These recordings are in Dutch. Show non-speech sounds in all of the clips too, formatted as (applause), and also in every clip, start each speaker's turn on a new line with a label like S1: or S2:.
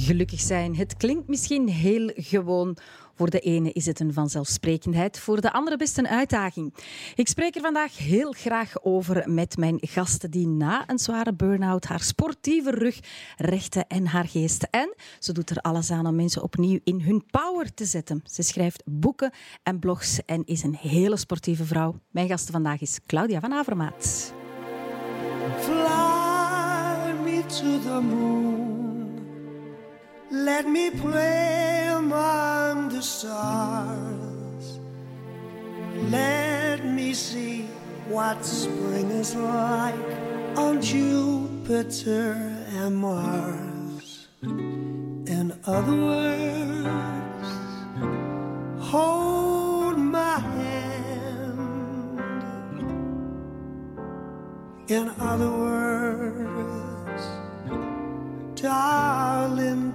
S1: Gelukkig zijn. Het klinkt misschien heel gewoon. Voor de ene is het een vanzelfsprekendheid, voor de andere best een uitdaging. Ik spreek er vandaag heel graag over met mijn gasten die na een zware burn-out haar sportieve rug rechten en haar geest. En ze doet er alles aan om mensen opnieuw in hun power te zetten. Ze schrijft boeken en blogs en is een hele sportieve vrouw. Mijn gasten vandaag is Claudia van Avermaat.
S2: Fly me to the moon. Let me play among the stars. Let me see what spring is like on Jupiter and Mars. In other words, hold my hand. In other words, darling,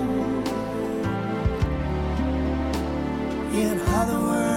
S2: In other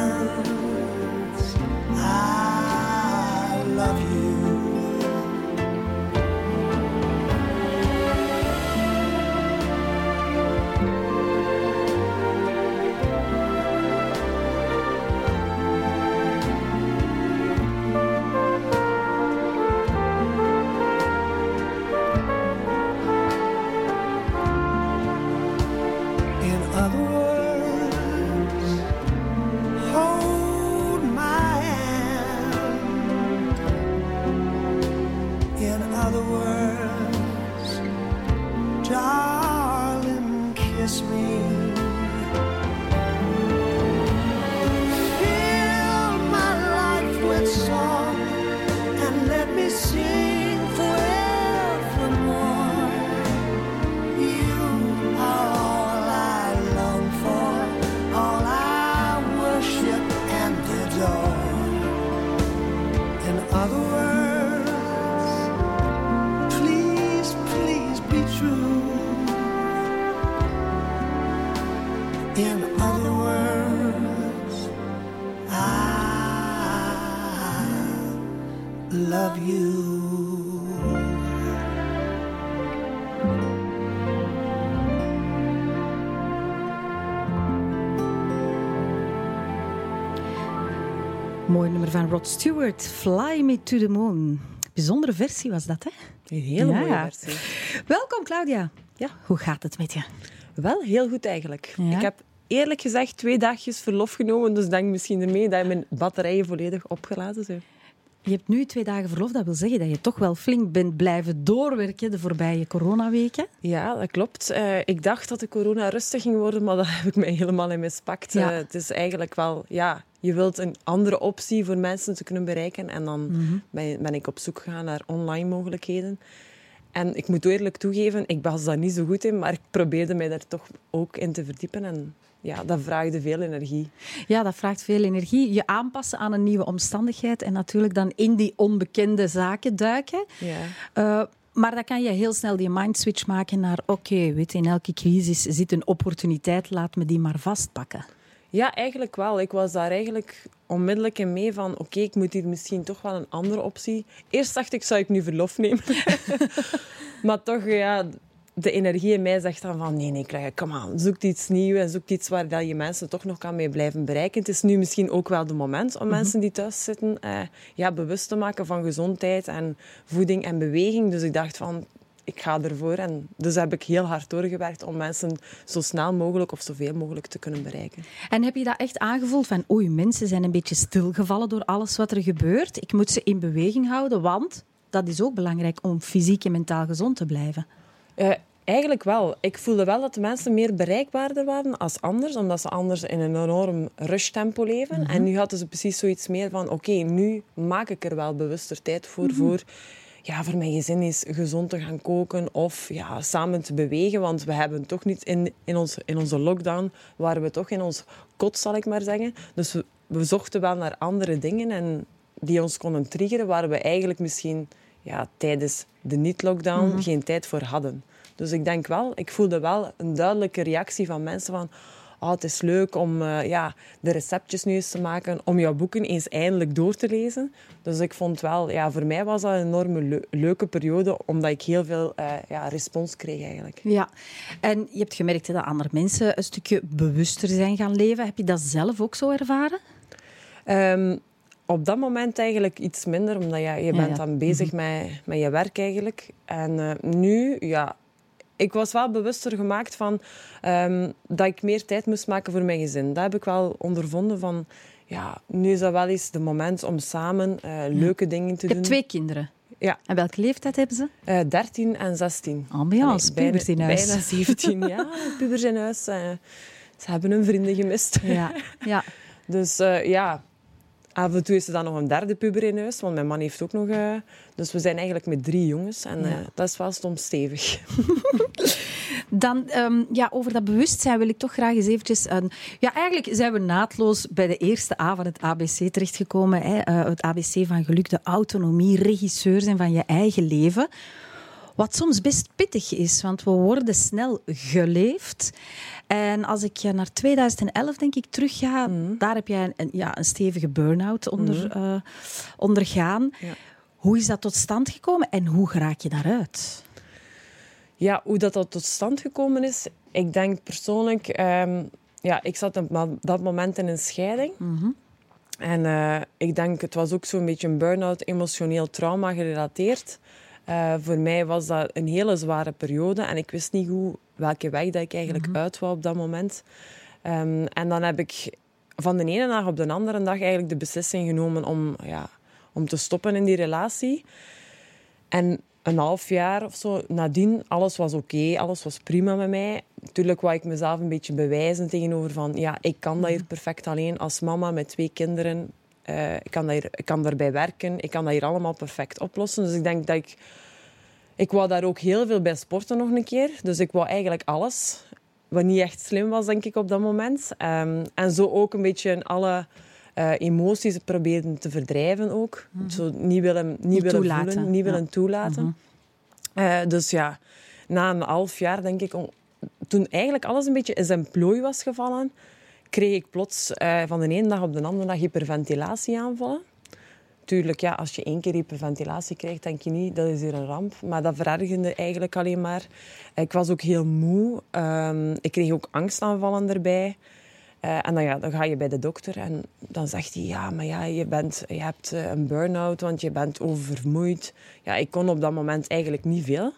S1: Mooi nummer van Rod Stewart, Fly Me to the Moon. Bijzondere versie was dat, hè?
S3: Een hele
S1: Ja.
S3: mooie versie.
S1: Welkom, Claudia. Ja, hoe gaat het met je?
S3: Wel heel goed eigenlijk.
S1: Ja?
S3: Ik heb eerlijk gezegd twee dagjes verlof genomen, dus denk misschien ermee dat mijn batterijen volledig opgeladen zijn.
S1: Je hebt nu twee dagen verlof. Dat wil zeggen dat je toch wel flink bent blijven doorwerken de voorbije coronaweken.
S3: Ja, dat klopt. Eh, ik dacht dat de corona rustig ging worden, maar dat heb ik mij helemaal in mispakt.
S1: Ja.
S3: Het is eigenlijk wel, ja, je wilt een andere optie voor mensen te kunnen bereiken. En dan
S1: Mhm.
S3: ben, ben ik op zoek gegaan naar online mogelijkheden. En ik moet eerlijk toegeven, ik was daar niet zo goed in, maar ik probeerde mij daar toch ook in te verdiepen. En ja, dat vraagde veel energie.
S1: Ja, dat vraagt veel energie. Je aanpassen aan een nieuwe omstandigheid en natuurlijk dan in die onbekende zaken duiken.
S3: Ja.
S1: Eh, maar dan kan je heel snel die mindswitch maken naar oké, weet je, in elke crisis zit een opportuniteit, laat me die maar vastpakken.
S3: Ja, eigenlijk wel. Ik was daar eigenlijk onmiddellijk in mee van oké, ik moet hier misschien toch wel een andere optie. Eerst dacht ik, zou ik nu verlof nemen? (laughs) maar toch, ja, de energie in mij zegt dan van nee, nee, Claudia, come on, zoek iets nieuws en zoek iets waar dat je mensen toch nog kan mee blijven bereiken. Het is nu misschien ook wel de moment om mensen die thuis zitten eh, ja, bewust te maken van gezondheid en voeding en beweging. Dus ik dacht van, ik ga ervoor. En dus heb ik heel hard doorgewerkt om mensen zo snel mogelijk of zoveel mogelijk te kunnen bereiken.
S1: En heb je dat echt aangevoeld van oei, mensen zijn een beetje stilgevallen door alles wat er gebeurt. Ik moet ze in beweging houden, want dat is ook belangrijk om fysiek en mentaal gezond te blijven.
S3: Eh, eigenlijk wel. Ik voelde wel dat de mensen meer bereikbaarder waren als anders, omdat ze anders in een enorm rushtempo leven. En nu hadden ze precies zoiets meer van, oké, nu maak ik er wel bewuster tijd voor, voor ja, voor mijn gezin is gezond te gaan koken of ja, samen te bewegen. Want we hebben toch niet in, in, ons, in onze lockdown, waren we toch in ons kot, zal ik maar zeggen. Dus we, we zochten wel naar andere dingen en die ons konden triggeren, waar we eigenlijk misschien ja, tijdens de niet-lockdown geen tijd voor hadden. Dus ik denk wel, ik voelde wel een duidelijke reactie van mensen van oh, het is leuk om uh, ja, de receptjes nu eens te maken, om jouw boeken eens eindelijk door te lezen. Dus ik vond wel, ja, voor mij was dat een enorme le leuke periode, omdat ik heel veel uh, ja, respons kreeg eigenlijk.
S1: Ja, en je hebt gemerkt dat andere mensen een stukje bewuster zijn gaan leven. Heb je dat zelf ook zo ervaren?
S3: Um, op dat moment eigenlijk iets minder, omdat ja, je bent ja, ja. dan bezig mm -hmm. met, met je werk eigenlijk. En uh, nu, ja, ik was wel bewuster gemaakt van um, dat ik meer tijd moest maken voor mijn gezin. Dat heb ik wel ondervonden van, ja, nu is dat wel eens de moment om samen uh, leuke ja. dingen te
S1: ik
S3: doen.
S1: Ik heb twee kinderen.
S3: Ja.
S1: En welke leeftijd hebben ze?
S3: Uh, 13 en 16.
S1: Ambiance, nee, pubers in huis.
S3: Bijna 17, (laughs) ja. Pubers in huis. Uh, ze hebben hun vrienden gemist.
S1: Ja, ja. (laughs)
S3: dus uh, ja, af en toe is er dan nog een derde puber in huis, want mijn man heeft ook nog... Uh, dus we zijn eigenlijk met drie jongens en ja. uh, dat is wel soms stevig. (laughs)
S1: dan, um, ja, over dat bewustzijn wil ik toch graag eens eventjes... Uh, ja, eigenlijk zijn we naadloos bij de eerste A van het ABC terechtgekomen. Hè? het ABC van geluk, de autonomie, regisseur zijn van je eigen leven. Wat soms best pittig is, want we worden snel geleefd. En als ik naar 2011 denk ik terug ga, mm. daar heb jij een, ja, een stevige burn-out onder, mm. uh, ondergaan. Ja. Hoe is dat tot stand gekomen en hoe raak je daaruit?
S3: Ja, hoe dat, dat tot stand gekomen is, ik denk persoonlijk, um, ja, ik zat op dat moment in een scheiding.
S1: Mm
S3: -hmm. En uh, ik denk, het was ook zo'n beetje een burn-out, emotioneel trauma gerelateerd. Uh, voor mij was dat een hele zware periode en ik wist niet hoe, welke weg dat ik eigenlijk mm -hmm. uit wou op dat moment. Um, en dan heb ik van de ene dag op de andere dag eigenlijk de beslissing genomen om, ja, om te stoppen in die relatie. En een half jaar of zo nadien, alles was oké, okay, alles was prima met mij. Natuurlijk wou ik mezelf een beetje bewijzen tegenover van, ja, ik kan dat hier perfect alleen als mama met twee kinderen. Uh, ik, kan daar, ik kan daarbij werken, ik kan dat hier allemaal perfect oplossen. Dus ik denk dat ik... Ik wou daar ook heel veel bij sporten nog een keer. Dus ik wou eigenlijk alles. Wat niet echt slim was, denk ik, op dat moment. Um, en zo ook een beetje alle uh, emoties proberen te verdrijven ook.
S1: Mhm.
S3: Mm -hmm. Zo niet willen, niet
S1: niet
S3: willen
S1: toelaten.
S3: voelen, niet willen toelaten.
S1: Mm
S3: -hmm. uh, dus ja, na een half jaar, denk ik... Toen eigenlijk alles een beetje in zijn plooi was gevallen kreeg ik plots uh, van de ene dag op de andere dag hyperventilatieaanvallen. Tuurlijk, ja, als je één keer hyperventilatie krijgt, denk je niet, dat is hier een ramp. Maar dat verergerde eigenlijk alleen maar. Ik was ook heel moe. Um, ik kreeg ook angstaanvallen erbij. Uh, en dan, ja, dan ga je bij de dokter en dan zegt hij... Ja, maar ja, je, bent, je hebt een burn-out, want je bent oververmoeid. Ja, ik kon op dat moment eigenlijk niet veel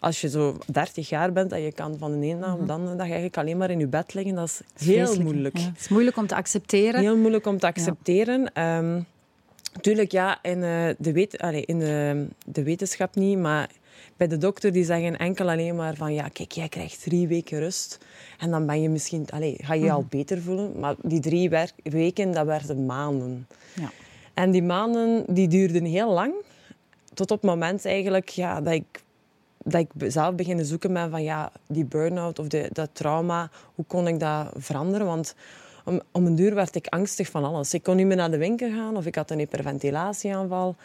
S3: als je zo 30 jaar bent en je kan van de ene dag op de andere dag eigenlijk alleen maar in je bed liggen, dat is heel
S1: Vreselijk,
S3: moeilijk.
S1: Ja. Het is moeilijk om te accepteren.
S3: Heel moeilijk om te accepteren. Ja. Um, tuurlijk, ja, in, uh, de, wet allez, in de, de, wetenschap niet, maar bij de dokter die zeggen enkel alleen maar van ja, kijk, jij krijgt drie weken rust en dan ben je misschien, allez, ga je je al beter voelen. Maar die drie weken, dat werden maanden.
S1: Ja.
S3: En die maanden die duurden heel lang, tot op het moment eigenlijk ja, dat ik dat ik zelf beginnen zoeken ben van ja, die burn-out of de, dat trauma, hoe kon ik dat veranderen? Want om, om een duur werd ik angstig van alles. Ik kon niet meer naar de winkel gaan of ik had een hyperventilatieaanval.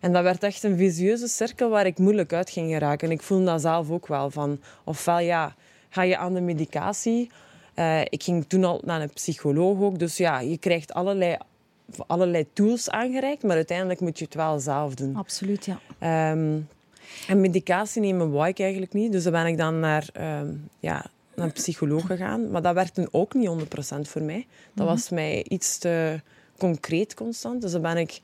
S3: En dat werd echt een visieuze cirkel waar ik moeilijk uit ging geraken. En ik voelde dat zelf ook wel van, ofwel ja, ga je aan de medicatie. Uh, ik ging toen al naar een psycholoog ook. Dus ja, je krijgt allerlei, allerlei tools aangereikt, maar uiteindelijk moet je het wel zelf doen.
S1: Absoluut, ja.
S3: Um, en medicatie nemen wou ik eigenlijk niet. Dus dan ben ik dan naar, um, ja, naar een psycholoog gegaan. Maar dat werkte ook niet 100% voor mij. Dat was mij iets te concreet constant. Dus dan ben ik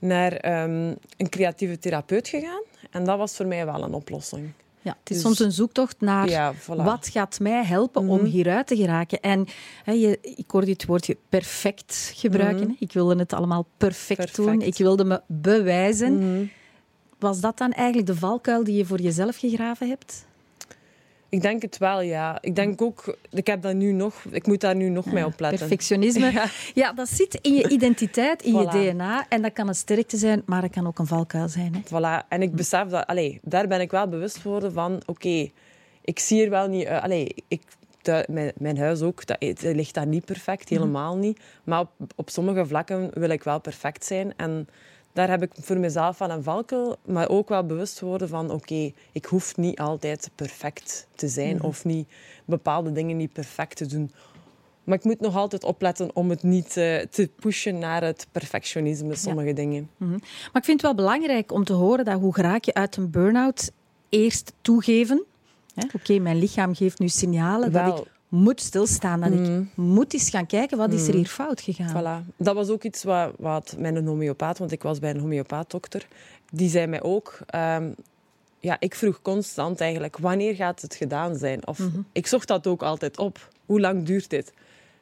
S3: naar um, een creatieve therapeut gegaan. En dat was voor mij wel een oplossing.
S1: Ja, het is dus, soms een zoektocht naar
S3: ja, voilà.
S1: wat gaat mij helpen mm -hmm. om hieruit te geraken. En je, ik hoorde het woordje perfect gebruiken. Mm -hmm. Ik wilde het allemaal perfect, perfect, doen. Ik wilde me bewijzen.
S3: Mm -hmm.
S1: Was dat dan eigenlijk de valkuil die je voor jezelf gegraven hebt?
S3: Ik denk het wel, ja. Ik denk ook, ik heb dat nu nog, ik moet daar nu nog mee op letten.
S1: Perfectionisme. (laughs) Ja.
S3: Ja.
S1: dat zit in je identiteit, in je. DNA. En dat kan een sterkte zijn, maar dat kan ook een valkuil zijn. Hè?
S3: Voilà. En ik besef dat, allee, daar ben ik wel bewust geworden van, oké, ik zie er wel niet, uit- allee, ik, de- mijn, mijn huis ook, dat, het ligt daar niet perfect, helemaal niet. Maar op, op sommige vlakken wil ik wel perfect zijn. En daar heb ik voor mezelf wel een valkuil, maar ook wel bewust geworden van, oké, ik hoef niet altijd perfect te zijn of niet bepaalde dingen niet perfect te doen. Maar ik moet nog altijd opletten om het niet eh, te pushen naar het perfectionisme, sommige dingen.
S1: Mhm. Maar ik vind het wel belangrijk om te horen dat hoe raak je uit een burn-out eerst toegeven. Oké, mijn lichaam geeft nu signalen dat ik moet stilstaan, dat ik moet eens gaan kijken wat is er hier fout gegaan.
S3: Voilà. Dat was ook iets wat, wat mijn homeopaat, want ik was bij een homeopaatdokter, die zei mij ook... ehm, ja, ik vroeg constant eigenlijk, wanneer gaat het gedaan zijn? Of ik zocht dat ook altijd op. Hoe lang duurt dit?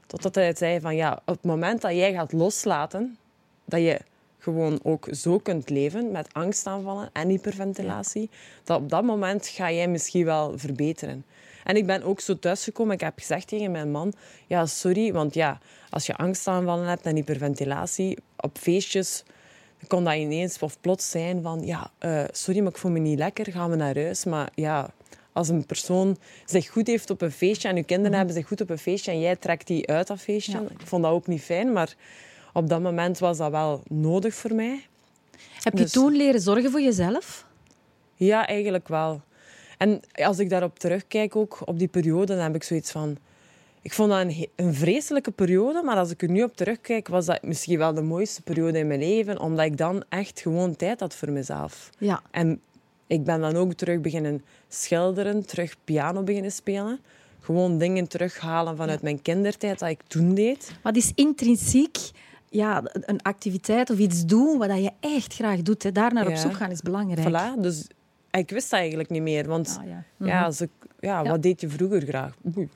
S3: Totdat hij zei van, ja, op het moment dat jij gaat loslaten, dat je gewoon ook zo kunt leven met angstaanvallen en hyperventilatie, dat op dat moment ga jij misschien wel verbeteren. En ik ben ook zo thuisgekomen. Ik heb gezegd tegen mijn man, ja, sorry, want ja, als je angstaanvallen hebt en hyperventilatie op feestjes, kon dat ineens of plots zijn van, ja, eh, sorry, maar ik voel me niet lekker, gaan we naar huis. Maar ja, als een persoon zich goed heeft op een feestje en uw kinderen hebben zich goed op een feestje en jij trekt die uit dat feestje,
S1: Ja.
S3: ik vond dat ook niet fijn, maar op dat moment was dat wel nodig voor mij.
S1: Heb je
S3: Dus-
S1: toen leren zorgen voor jezelf?
S3: Ja, eigenlijk wel. En als ik daarop terugkijk, ook op die periode, dan heb ik zoiets van... Ik vond dat een, vreselijke periode, maar als ik er nu op terugkijk, was dat misschien wel de mooiste periode in mijn leven, omdat ik dan echt gewoon tijd had voor mezelf.
S1: Ja.
S3: En ik ben dan ook terug beginnen schilderen, terug piano beginnen spelen. Gewoon dingen terughalen vanuit mijn kindertijd dat ik toen deed.
S1: Wat is intrinsiek ja, een activiteit of iets doen wat je echt graag doet? Hè? Daar naar op zoek gaan is belangrijk.
S3: Voilà, dus ik wist dat eigenlijk niet meer, want...
S1: Ah, ja.
S3: Als ik, ja,
S1: Ja.
S3: wat deed je vroeger graag? Oei.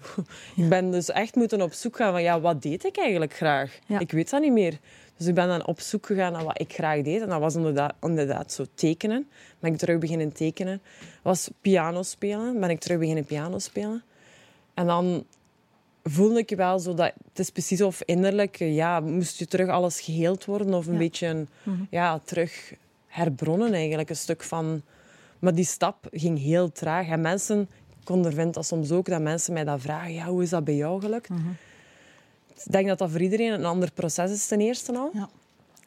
S3: Ik ben dus echt moeten op zoek gaan van, ja, wat deed ik eigenlijk graag? Ik weet dat niet meer. Dus ik ben dan op zoek gegaan naar wat ik graag deed. En dat was inderdaad, inderdaad zo tekenen. Ben ik terug beginnen tekenen. Was piano spelen. Ben ik terug beginnen piano spelen. En dan voelde ik wel zo dat... Het is precies of innerlijk, ja, moest je terug alles geheeld worden. Of een
S1: Ja.
S3: beetje, een, ja, terug herbronnen eigenlijk. Een stuk van... Maar die stap ging heel traag. En mensen, ik ondervind dat soms ook, dat mensen mij dat vragen. Ja, hoe is dat bij jou gelukt? Ik denk dat dat voor iedereen een ander proces is, ten eerste al.
S1: Ja.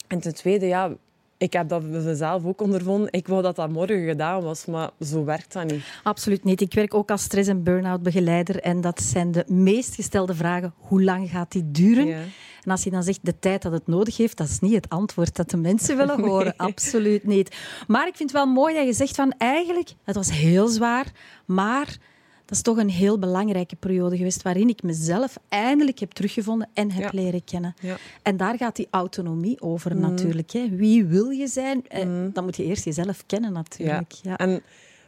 S3: En ten tweede, ja, ik heb dat mezelf ook ondervonden. Ik wou dat dat morgen gedaan was, maar zo werkt dat niet.
S1: Absoluut niet. Ik werk ook als stress- en burn-out begeleider. En dat zijn de meest gestelde vragen. Hoe lang gaat die duren?
S3: Ja.
S1: En als je dan zegt de tijd dat het nodig heeft, dat is niet het antwoord dat de mensen willen (laughs) horen. Absoluut niet. Maar ik vind het wel mooi dat je zegt van eigenlijk, het was heel zwaar, maar dat is toch een heel belangrijke periode geweest waarin ik mezelf eindelijk heb teruggevonden en heb
S3: Ja.
S1: leren kennen.
S3: Ja.
S1: En daar gaat die autonomie over natuurlijk. Hè. Wie wil je zijn? Eh, Dan moet je eerst jezelf kennen natuurlijk. Ja.
S3: En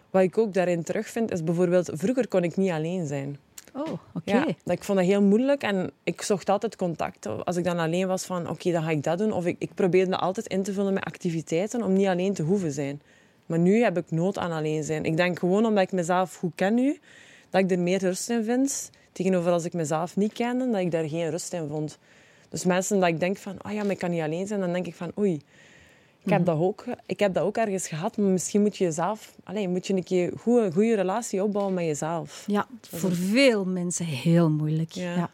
S3: wat ik ook daarin terugvind, is bijvoorbeeld... Vroeger kon ik niet alleen zijn.
S1: Oh, oké.
S3: Ja, dat ik vond dat heel moeilijk en ik zocht altijd contact. Als ik dan alleen was van, oké, dan ga ik dat doen. Of ik, ik probeerde altijd in te vullen met activiteiten om niet alleen te hoeven zijn. Maar nu heb ik nood aan alleen zijn. Ik denk gewoon omdat ik mezelf goed ken nu, dat ik er meer rust in vind. Tegenover als ik mezelf niet kende, dat ik daar geen rust in vond. Dus mensen dat ik denk van, ah ja, maar ik kan niet alleen zijn, dan denk ik van, oei. Ik heb, dat ook, ik heb dat ook ergens gehad, maar misschien moet je jezelf... Allez, moet je een keer goed, een goede relatie opbouwen met jezelf.
S1: Ja, voor veel mensen heel moeilijk. Ja.
S3: Ja.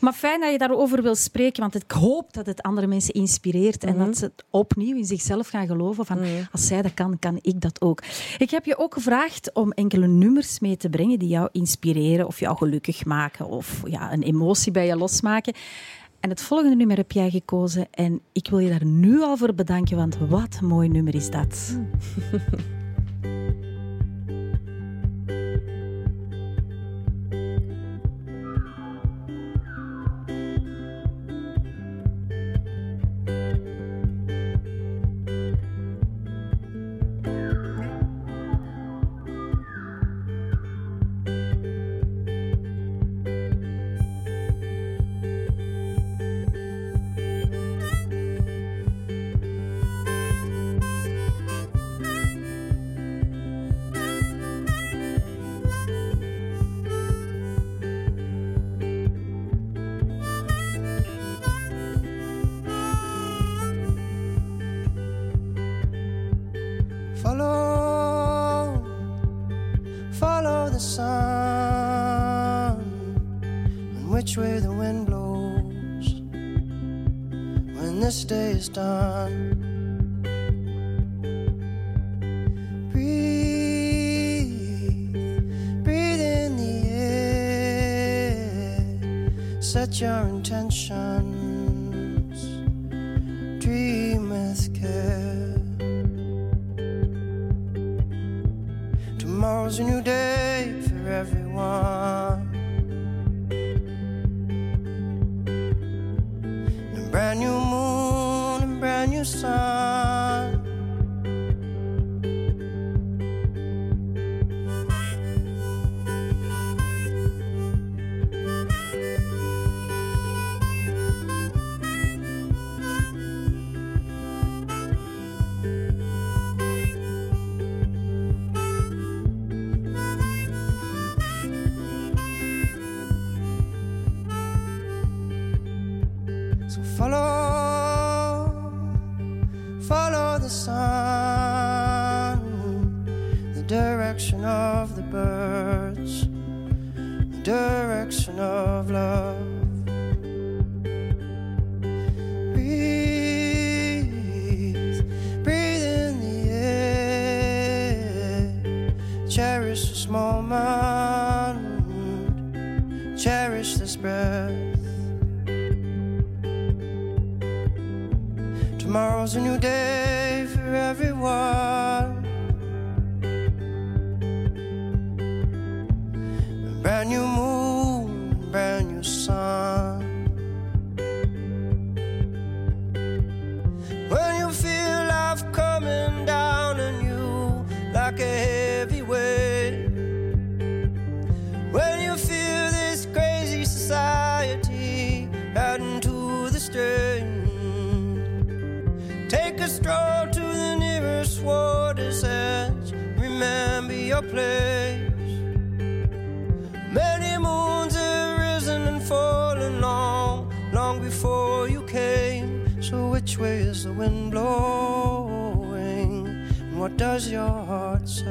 S1: Maar fijn dat je daarover wil spreken, want ik hoop dat het andere mensen inspireert en dat ze het opnieuw in zichzelf gaan geloven van als zij dat kan, kan ik dat ook. Ik heb je ook gevraagd om enkele nummers mee te brengen die jou inspireren of jou gelukkig maken of ja, een emotie bij je losmaken. En het volgende nummer heb jij gekozen en ik wil je daar nu al voor bedanken, want wat een mooi nummer is dat. (laughs)
S4: sunshine.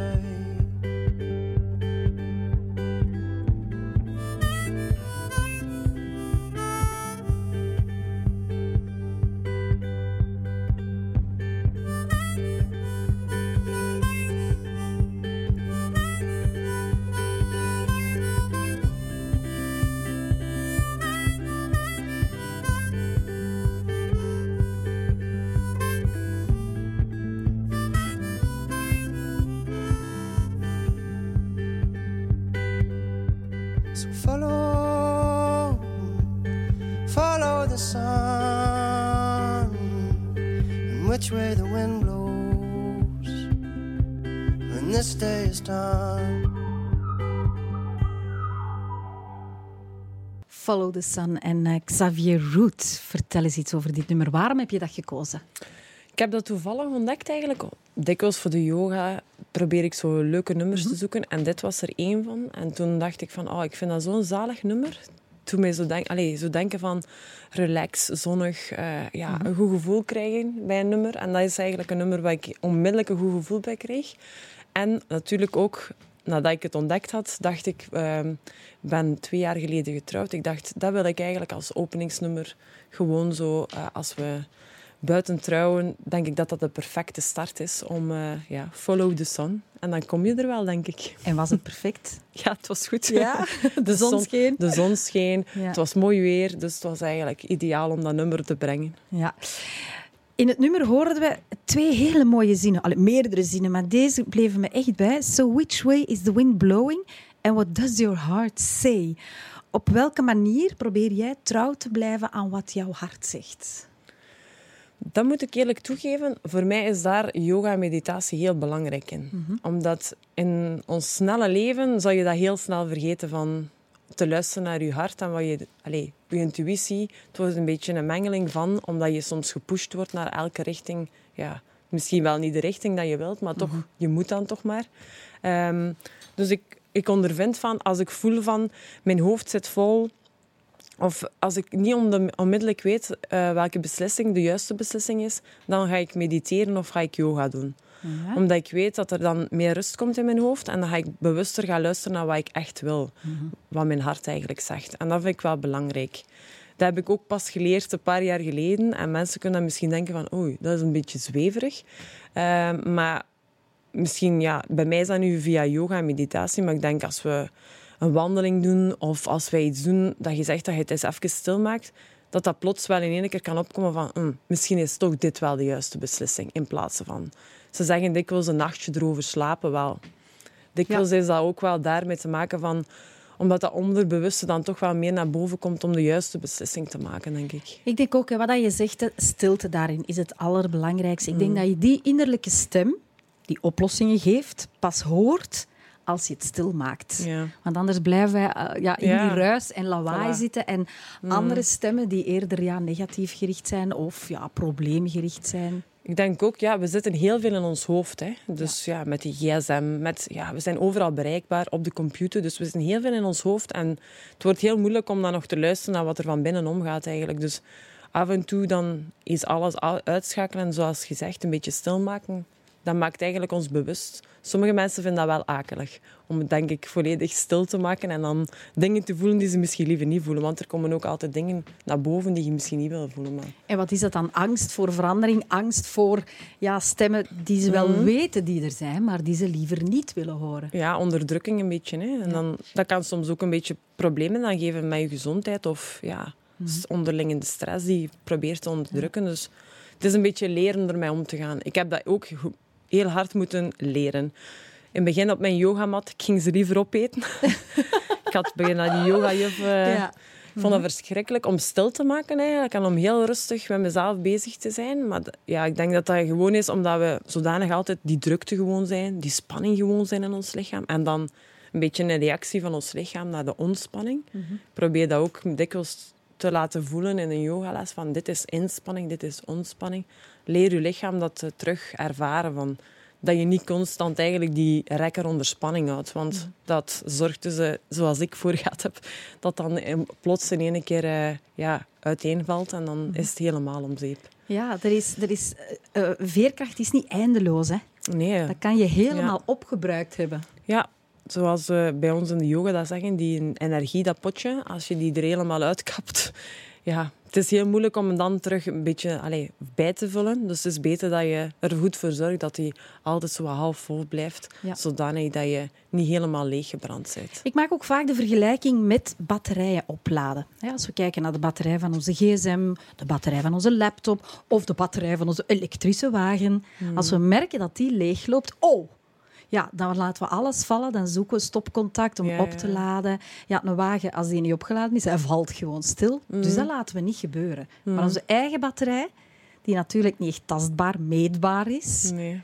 S4: Heart Follow the Sun
S1: en eh, Xavier Root. Vertel eens iets over dit nummer. Waarom heb je dat gekozen?
S3: Ik heb dat toevallig ontdekt eigenlijk. Dikwijls voor de yoga probeer ik zo leuke nummers te zoeken. En dit was er één van. En toen dacht ik van, oh, ik vind dat zo'n zalig nummer. Toen mij zo, denk, allez, zo denken van relax, zonnig, eh, ja, een goed gevoel krijgen bij een nummer. En dat is eigenlijk een nummer waar ik onmiddellijk een goed gevoel bij kreeg. En natuurlijk ook, nadat ik het ontdekt had, dacht ik, ik ben twee jaar geleden getrouwd. Ik dacht, dat wil ik eigenlijk als openingsnummer gewoon zo, eh, als we buiten trouwen, denk ik dat dat de perfecte start is om, eh, ja, follow the sun. En dan kom je er wel, denk ik.
S1: En was het perfect? (laughs)
S3: Ja, het was goed.
S1: Ja, (laughs) de zon scheen.
S3: De zon scheen.
S1: Ja.
S3: Het was mooi weer, dus het was eigenlijk ideaal om dat nummer te brengen.
S1: Ja. In het nummer hoorden we twee hele mooie zinnen. Allee, meerdere zinnen, maar deze bleven me echt bij. So which way is the wind blowing? And what does your heart say? Op welke manier probeer jij trouw te blijven aan wat jouw hart zegt?
S3: Dat moet ik eerlijk toegeven. Voor mij is daar yoga en meditatie heel belangrijk in. Omdat in ons snelle leven zal je dat heel snel vergeten van te luisteren naar je hart en wat je, allez, je intuïtie. Het wordt een beetje een mengeling van, omdat je soms gepusht wordt naar elke richting. Ja, misschien wel niet de richting dat je wilt, maar toch, je moet dan toch maar. Ehm, dus ik, ik ondervind van, als ik voel van, mijn hoofd zit vol, of als ik niet onmiddellijk weet eh, welke beslissing de juiste beslissing is, dan ga ik mediteren of ga ik yoga doen.
S1: Ja.
S3: Omdat ik weet dat er dan meer rust komt in mijn hoofd en dan ga ik bewuster gaan luisteren naar wat ik echt wil. Wat mijn hart eigenlijk zegt. En dat vind ik wel belangrijk. Ik heb ik ook pas geleerd een paar jaar geleden. En mensen kunnen dan misschien denken van, oei, dat is een beetje zweverig. Ehm, maar misschien, ja, bij mij is dat nu via yoga en meditatie. Maar ik denk als we een wandeling doen of als wij iets doen dat je zegt dat je het eens even stil maakt, dat dat plots wel in één keer kan opkomen van hm, misschien is toch dit wel de juiste beslissing in plaats van... Ze zeggen dikwijls een nachtje erover slapen wel. Dikwijls is dat ook wel daarmee te maken van omdat dat onderbewuste dan toch wel meer naar boven komt om de juiste beslissing te maken, denk ik.
S1: Ik denk ook, wat je zegt, stilte daarin is het allerbelangrijkste. Ik denk mm. dat je die innerlijke stem, die oplossingen geeft, pas hoort als je het stil maakt. Ja. Want anders blijven wij uh, ja, in die ruis en lawaai zitten en mm. andere stemmen die eerder ja, negatief gericht zijn of ja, probleemgericht zijn.
S3: Ik denk ook, ja, we zitten heel veel in ons hoofd. Hè. Dus ja. met die gsm, met, ja, we zijn overal bereikbaar op de computer. Dus we zitten heel veel in ons hoofd. En het wordt heel moeilijk om dan nog te luisteren naar wat er van binnen omgaat eigenlijk. Dus af en toe dan is alles uitschakelen en zoals gezegd, een beetje stilmaken dat maakt eigenlijk ons bewust. Sommige mensen vinden dat wel akelig. Om het denk ik volledig stil te maken en dan dingen te voelen die ze misschien liever niet voelen. Want er komen ook altijd dingen naar boven die je misschien niet wil voelen. Maar...
S1: En wat is dat dan? Angst voor verandering? Angst voor ja, stemmen die ze wel mhm. weten die er zijn, maar die ze liever niet willen horen?
S3: Ja, onderdrukking een beetje. Hè. En dan, dat kan soms ook een beetje problemen dan geven met je gezondheid of ja, mm onderlinge stress die je probeert te onderdrukken. Dus het is een beetje leren ermee om te gaan. Ik heb dat ook heel hard moeten leren. In het begin op mijn yogamat, ik ging ze liever opeten. (laughs) ik had begin naar die yogajuf... Uh, ja. Ik vond het verschrikkelijk om stil te maken eigenlijk en om heel rustig met mezelf bezig te zijn. Maar ja, ik denk dat dat gewoon is omdat we zodanig altijd die drukte gewoon zijn, die spanning gewoon zijn in ons lichaam. En dan een beetje een reactie van ons lichaam naar de ontspanning. Mm Probeer dat ook dikwijls te laten voelen in een yogales van dit is inspanning, dit is ontspanning leer je lichaam dat terug ervaren. Van, dat je niet constant eigenlijk die rekker onder spanning houdt. Want dat zorgt dus, uh, zoals ik voor gehad heb, dat dan plots in één keer uh, ja, uiteenvalt en dan is het helemaal om zeep.
S1: Ja, er is, er is, uh, veerkracht is niet eindeloos. Hè?
S3: Nee.
S1: Dat kan je helemaal opgebruikt hebben.
S3: Ja, zoals we bij ons in de yoga dat zeggen, die energie, dat potje, als je die er helemaal uitkapt, (laughs) ja, het is heel moeilijk om hem dan terug een beetje allez, bij te vullen. Dus het is beter dat je er goed voor zorgt dat hij altijd zo half vol blijft. Zodanig dat je niet helemaal leeggebrand bent.
S1: Ik maak ook vaak de vergelijking met batterijen opladen. Als we kijken naar de batterij van onze gsm, de batterij van onze laptop of de batterij van onze elektrische wagen. Hmm. Als we merken dat die leegloopt, oh, ja, dan laten we alles vallen. Dan zoeken we stopcontact om op te laden. Ja, een wagen, als die niet opgeladen is, hij valt gewoon stil. Dus mhm. dat laten we niet gebeuren. Maar mhm. onze eigen batterij, die natuurlijk niet echt tastbaar, meetbaar is...
S3: Nee.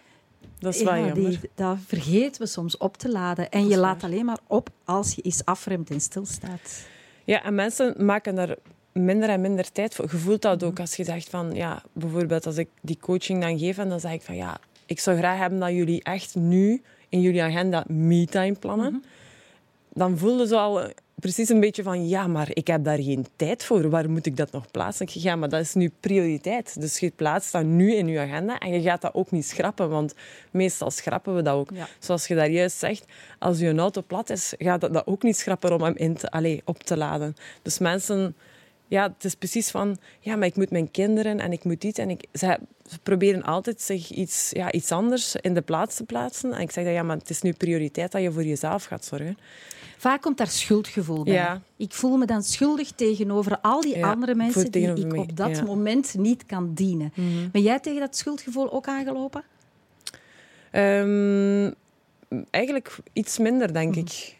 S3: Dat is wel ja, jammer.
S1: dat vergeten we soms op te laden. En je laat alleen maar op als je eens afremt en stilstaat.
S3: Ja, en mensen maken daar minder en minder tijd voor. Je voelt dat ook als je zegt van... Ja, bijvoorbeeld als ik die coaching dan geef en dan zeg ik van... Ja, ik zou graag hebben dat jullie echt nu in jullie agenda me-time plannen, mhm. dan voelde ze al precies een beetje van ja, maar ik heb daar geen tijd voor. Waar moet ik dat nog plaatsen? Ik ja, maar dat is nu prioriteit. Dus je plaatst dat nu in je agenda en je gaat dat ook niet schrappen, want meestal schrappen we dat ook. Zoals je daar juist zegt, als je auto plat is, gaat dat, dat ook niet schrappen om hem in te, allez, op te laden. Dus mensen ja, het is precies van, ja, maar ik moet mijn kinderen en ik moet iets. En ik, ze, proberen altijd zich iets, ja, iets anders in de plaats te plaatsen. En ik zeg dat, ja, maar het is nu prioriteit dat je voor jezelf gaat zorgen.
S1: Vaak komt daar schuldgevoel bij. Ja. Ik voel me dan schuldig tegenover al die andere mensen die ik op dat moment niet kan dienen. Mm Ben jij tegen dat schuldgevoel ook aangelopen?
S3: Um, eigenlijk iets minder, denk mhm. ik.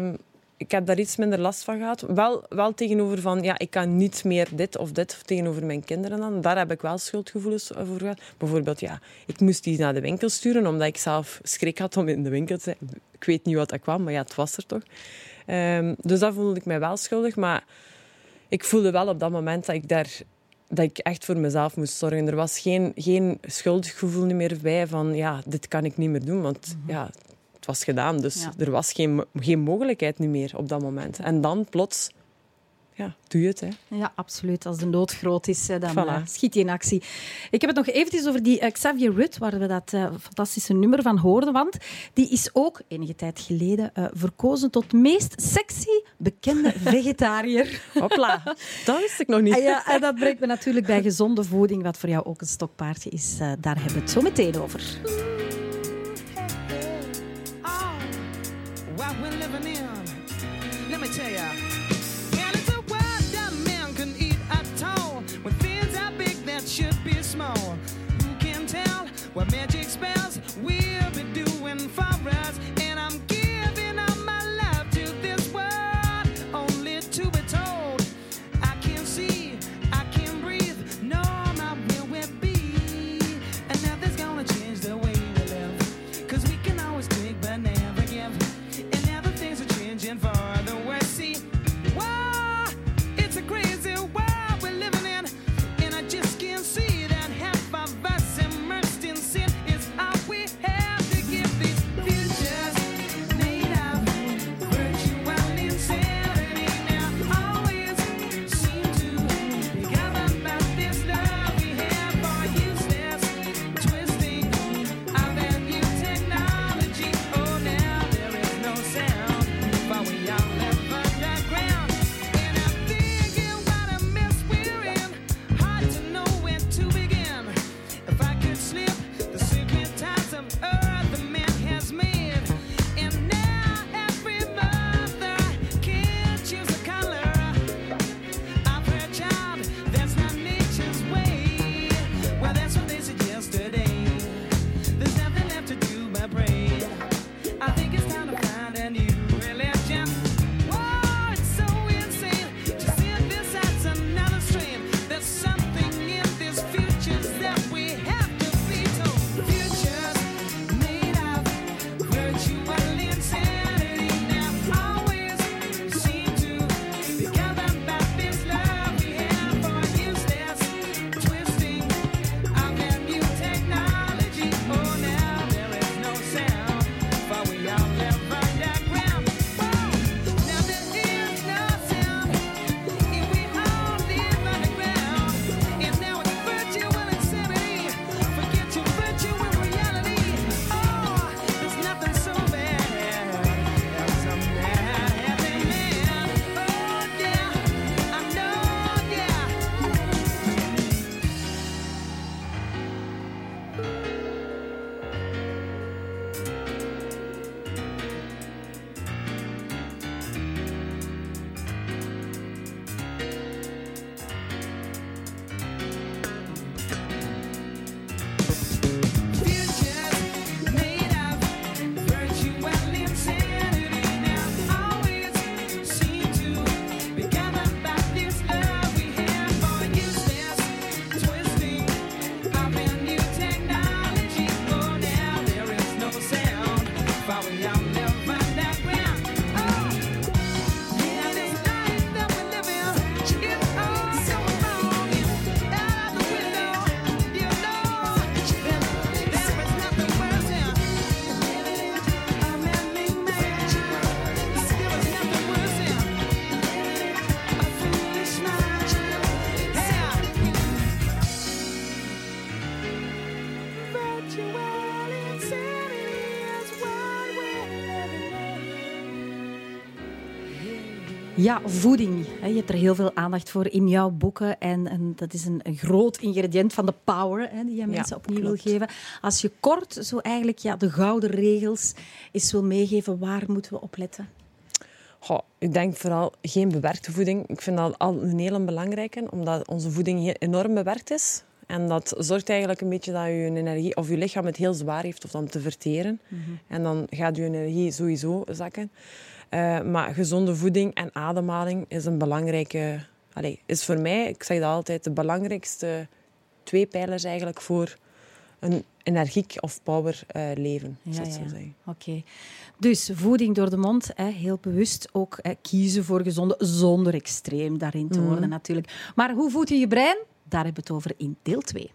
S3: Um, ik heb daar iets minder last van gehad. Wel, wel tegenover van, ja, ik kan niet meer dit of dit tegenover mijn kinderen dan. Daar heb ik wel schuldgevoelens voor gehad. Bijvoorbeeld, ja, ik moest die naar de winkel sturen, omdat ik zelf schrik had om in de winkel te zijn. Ik weet niet wat dat kwam, maar ja, het was er toch. Um, dus daar voelde ik mij wel schuldig. Maar ik voelde wel op dat moment dat ik daar dat ik echt voor mezelf moest zorgen. Er was geen, geen schuldgevoel meer bij van ja, dit kan ik niet meer doen. Want mhm. ja, was gedaan. Dus er was geen, geen mogelijkheid nu meer op dat moment. En dan plots ja, doe je het. Hè.
S1: Ja, absoluut. Als de nood groot is, dan
S3: Voilà.
S1: eh, schiet je in actie. Ik heb het nog eventjes over die eh, Xavier Rudd, waar we dat eh, fantastische nummer van hoorden. Want die is ook enige tijd geleden verkozen tot meest sexy bekende (laughs) vegetariër.
S3: Hopla, dat wist ik nog niet.
S1: En, ja, en dat brengt me natuurlijk bij gezonde voeding, wat voor jou ook een stokpaardje is. Daar hebben we het zo meteen over.
S5: And it's a can eat at all. When things are big that should be small. Who can tell what magic
S1: Ja, voeding. Je hebt er heel veel aandacht voor in jouw boeken. En, en dat is een, een groot ingrediënt van de power hè, die je mensen opnieuw
S3: klopt.
S1: wil geven. Als je kort zo eigenlijk ja, de gouden regels eens wil meegeven, waar moeten we op letten?
S3: Goh, ik denk vooral geen bewerkte voeding. Ik vind dat al een hele belangrijke, omdat onze voeding enorm bewerkt is. En dat zorgt eigenlijk een beetje dat je energie of je lichaam het heel zwaar heeft of dan te verteren. En dan gaat je energie sowieso zakken. Eh, maar gezonde voeding en ademhaling is een belangrijke... Is voor mij, ik zeg dat altijd, de belangrijkste twee pijlers eigenlijk voor een energiek of power eh, leven.
S1: Ja,
S3: zou ik zo
S1: ja.
S3: zeggen.
S1: Oké. Dus voeding door de mond, hè, heel bewust ook hè, kiezen voor gezonde, zonder extreem daarin te worden natuurlijk. Maar hoe voed je je brein? Daar hebben we het over in deel 2.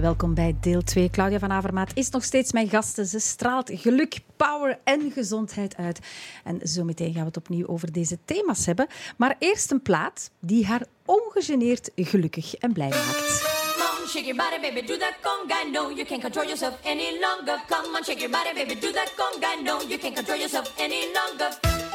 S1: Welkom bij deel 2. Claudia van Avermaat is nog steeds mijn gasten. Ze straalt geluk, power en gezondheid uit. En zo meteen gaan we het opnieuw over deze thema's hebben. Maar eerst een plaat die haar ongegeneerd gelukkig en blij maakt.
S6: Shake your body, baby, do that conga. No, you can't control yourself any longer. Come on, shake your body, baby, do that conga. No, you can't control yourself any longer.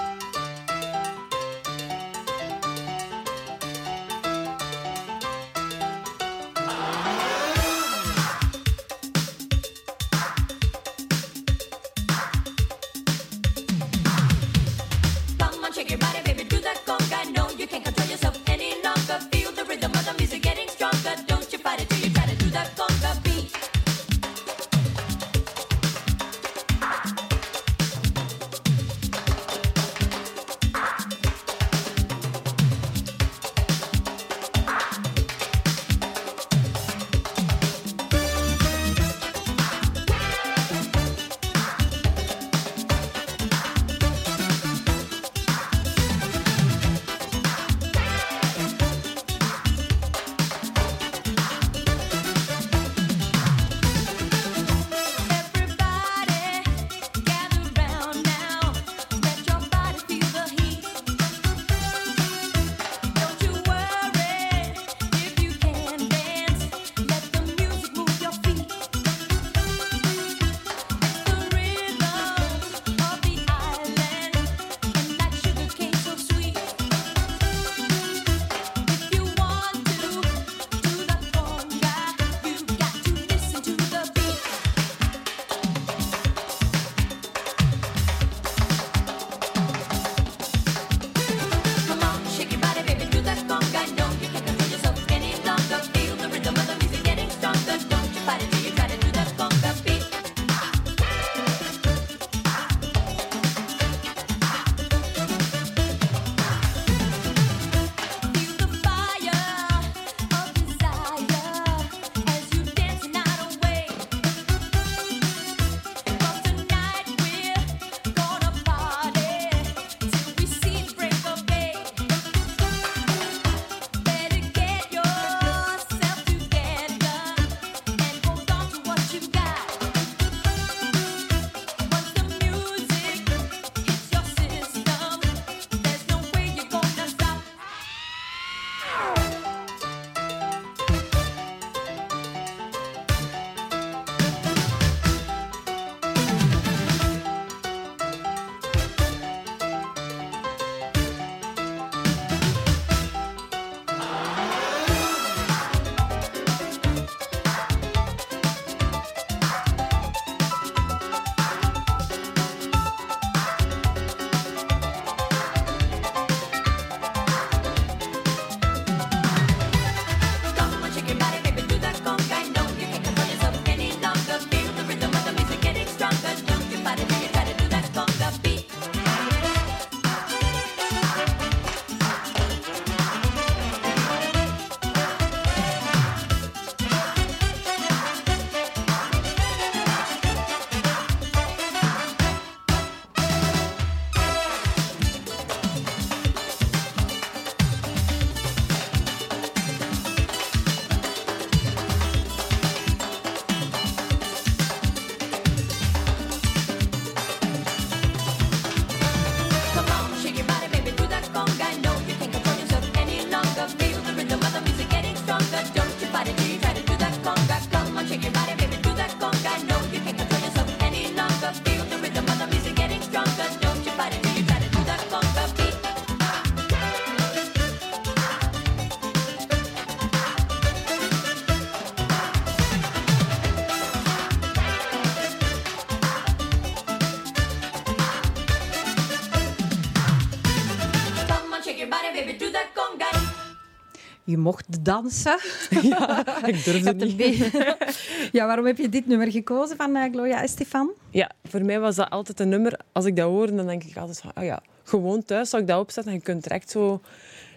S1: Je mocht dansen. (laughs)
S3: Ik durf
S1: Je
S3: het
S1: hebt een
S3: niet. (laughs)
S1: ja, waarom heb je dit nummer gekozen van eh, Gloria Estefan?
S3: Ja, voor mij was dat altijd een nummer. Als ik dat hoorde, dan denk ik altijd van, oh ja, gewoon thuis zou ik dat opzetten. En je kunt direct zo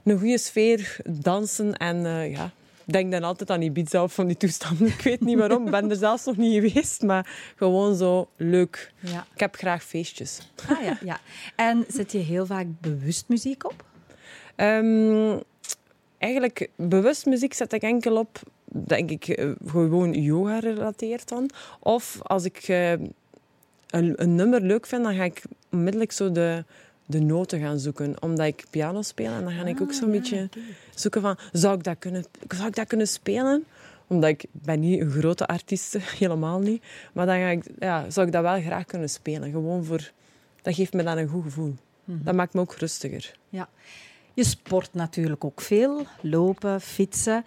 S3: een goede sfeer dansen. En eh, ja, ik denk dan altijd aan Ibiza of van die toestanden. (laughs) Ik weet niet waarom, ik ben er zelfs nog niet geweest. Maar gewoon zo leuk.
S1: Ja.
S3: Ik heb graag feestjes.
S1: Ah, ja, ja. En zet je heel vaak bewust muziek op?
S3: Ehm, eigenlijk, bewust muziek zet ik enkel op denk ik eh, gewoon yoga gerelateerd dan. Of als ik eh, een, een nummer leuk vind, dan ga ik onmiddellijk zo de, de noten gaan zoeken. Omdat ik piano speel en dan ga ik ook zo'n beetje zoeken van, zou ik, dat kunnen, zou ik dat kunnen spelen? Omdat ik ben niet een grote artiest, (laughs) helemaal niet. Maar dan ga ik, ja, zou ik dat wel graag kunnen spelen. Gewoon voor... Dat geeft me dan een goed gevoel. Dat maakt me ook rustiger.
S1: Ja. Je sport natuurlijk ook veel. Lopen, fietsen.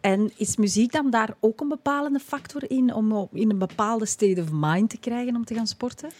S1: En is muziek dan daar ook een bepalende factor in om in een bepaalde state of mind te krijgen om te gaan sporten?